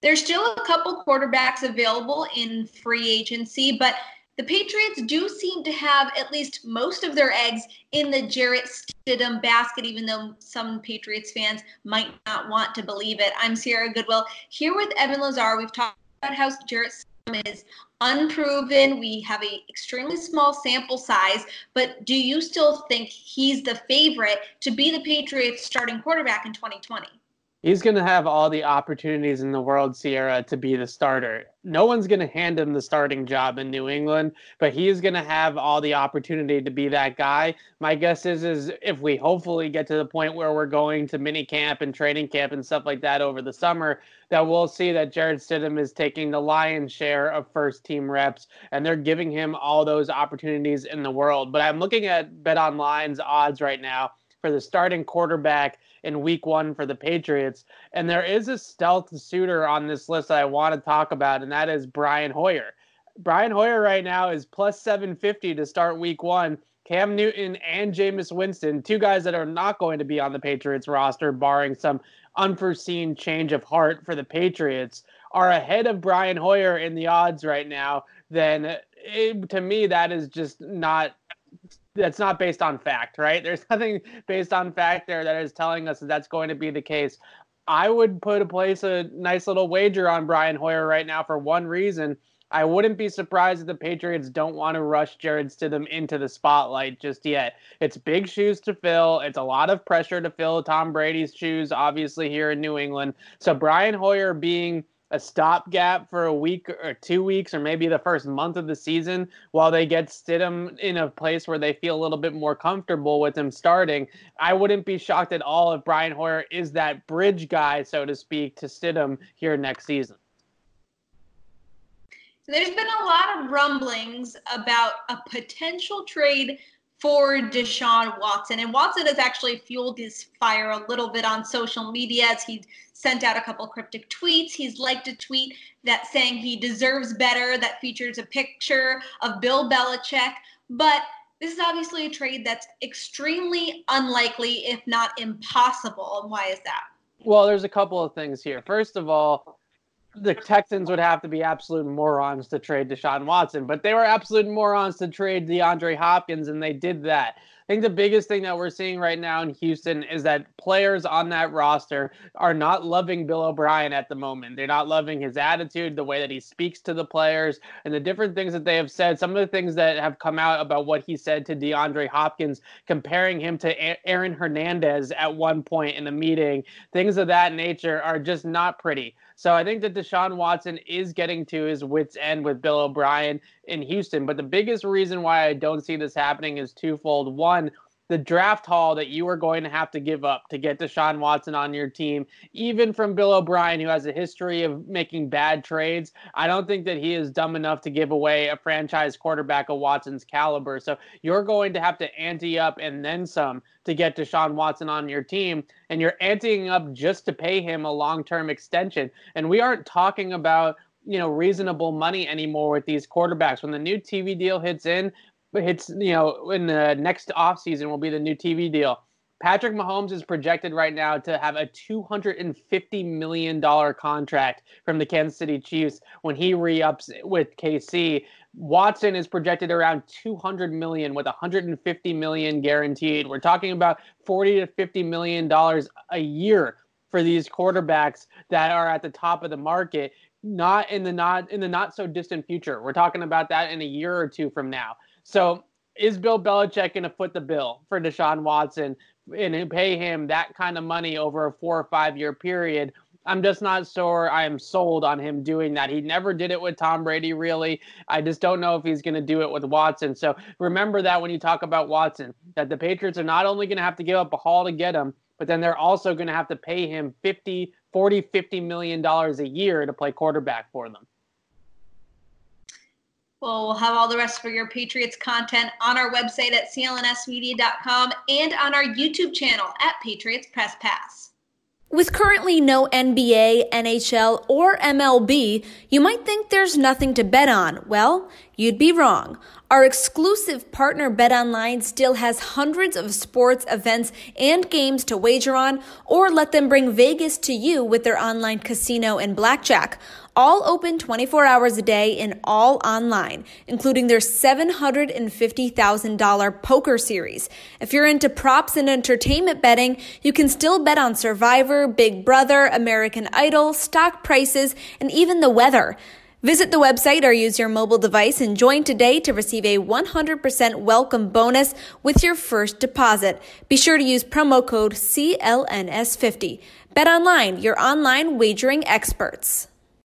There's still a couple quarterbacks available in free agency, but the Patriots do seem to have at least most of their eggs in the Jarrett Stidham basket, even though some Patriots fans might not want to believe it. I'm Sierra Goodwill here with Evan Lazar. We've talked about how Jarrett Stidham is unproven. We have a extremely small sample size, but do you still think he's the favorite to be the Patriots starting quarterback in 2020? He's going to have all the opportunities in the world, Sierra, to be the starter. No one's going to hand him the starting job in New England, but he's going to have all the opportunity to be that guy. My guess is, is if we hopefully get to the point where we're going to mini camp and training camp and stuff like that over the summer, that we'll see that Jarrett Stidham is taking the lion's share of first team reps, and they're giving him all those opportunities in the world. But I'm looking at Bet Online's odds right now for the starting quarterback in week one for the Patriots. And there is a stealth suitor on this list that I want to talk about, and that is Brian Hoyer. Brian Hoyer right now is plus 750 to start week one. Cam Newton and Jameis Winston, two guys that are not going to be on the Patriots roster, barring some unforeseen change of heart for the Patriots, are ahead of Brian Hoyer in the odds right now. Then it, to me, that is just not that's not based on fact, right? There's nothing based on fact there that is telling us that that's going to be the case. I would put a place a nice little wager on Brian Hoyer right now for one reason. I wouldn't be surprised if the Patriots don't want to rush Jarrett Stidham into the spotlight just yet. It's big shoes to fill. It's a lot of pressure to fill Tom Brady's shoes, obviously, here in New England. So Brian Hoyer being – a stopgap for a week or two weeks or maybe the first month of the season while they get Stidham in a place where they feel a little bit more comfortable with him starting. I wouldn't be shocked at all if Brian Hoyer is that bridge guy, so to speak, to Stidham here next season. There's been a lot of rumblings about a potential trade for Deshaun Watson. And Watson has actually fueled his fire a little bit on social media as he sent out a couple cryptic tweets. He's liked a tweet that saying he deserves better that features a picture of Bill Belichick. But this is obviously a trade that's extremely unlikely, if not impossible. And Why is that? Well, there's a couple of things here. First of all, the Texans would have to be absolute morons to trade Deshaun Watson, but they were absolute morons to trade DeAndre Hopkins, and they did that. I think the biggest thing that we're seeing right now in Houston is that players on that roster are not loving Bill O'Brien at the moment. They're not loving his attitude, the way that he speaks to the players, and the different things that they have said. Some of the things that have come out about what he said to DeAndre Hopkins, comparing him to Aaron Hernandez at one point in a meeting, things of that nature are just not pretty. So I think that Deshaun Watson is getting to his wits' end with Bill O'Brien in Houston. But the biggest reason why I don't see this happening is twofold. One, the draft haul that you are going to have to give up to get Deshaun Watson on your team, even from Bill O'Brien, who has a history of making bad trades. I don't think that he is dumb enough to give away a franchise quarterback of Watson's caliber. So you're going to have to ante up and then some to get Deshaun Watson on your team. And you're anteing up just to pay him a long term extension. And we aren't talking about you know reasonable money anymore with these quarterbacks. When the new TV deal hits in, hits, you know, in the next offseason will be the new TV deal. Patrick Mahomes is projected right now to have a $250 million contract from the Kansas City Chiefs when he re-ups with KC. Watson is projected around 200 million with 150 million guaranteed. We're talking about 40 to 50 million dollars a year for these quarterbacks that are at the top of the market not in the not in the not so distant future. We're talking about that in a year or two from now. So is Bill Belichick going to foot the bill for Deshaun Watson and pay him that kind of money over a four or five year period? I'm just not sure I am sold on him doing that. He never did it with Tom Brady, really. I just don't know if he's going to do it with Watson. So remember that when you talk about Watson, that the Patriots are not only going to have to give up a haul to get him, but then they're also going to have to pay him 50, 40, 50 million dollars a year to play quarterback for them. Well, we'll have all the rest for your Patriots content on our website at clnsmedia.com and on our YouTube channel at Patriots Press Pass. With currently no NBA, NHL, or MLB, you might think there's nothing to bet on. Well, you'd be wrong. Our exclusive partner BetOnline still has hundreds of sports events and games to wager on, or let them bring Vegas to you with their online casino and blackjack. All open 24 hours a day and all online, including their $750,000 poker series. If you're into props and entertainment betting, you can still bet on Survivor, Big Brother, American Idol, stock prices, and even the weather. Visit the website or use your mobile device and join today to receive a 100% welcome bonus with your first deposit. Be sure to use promo code CLNS50. Bet online, your online wagering experts.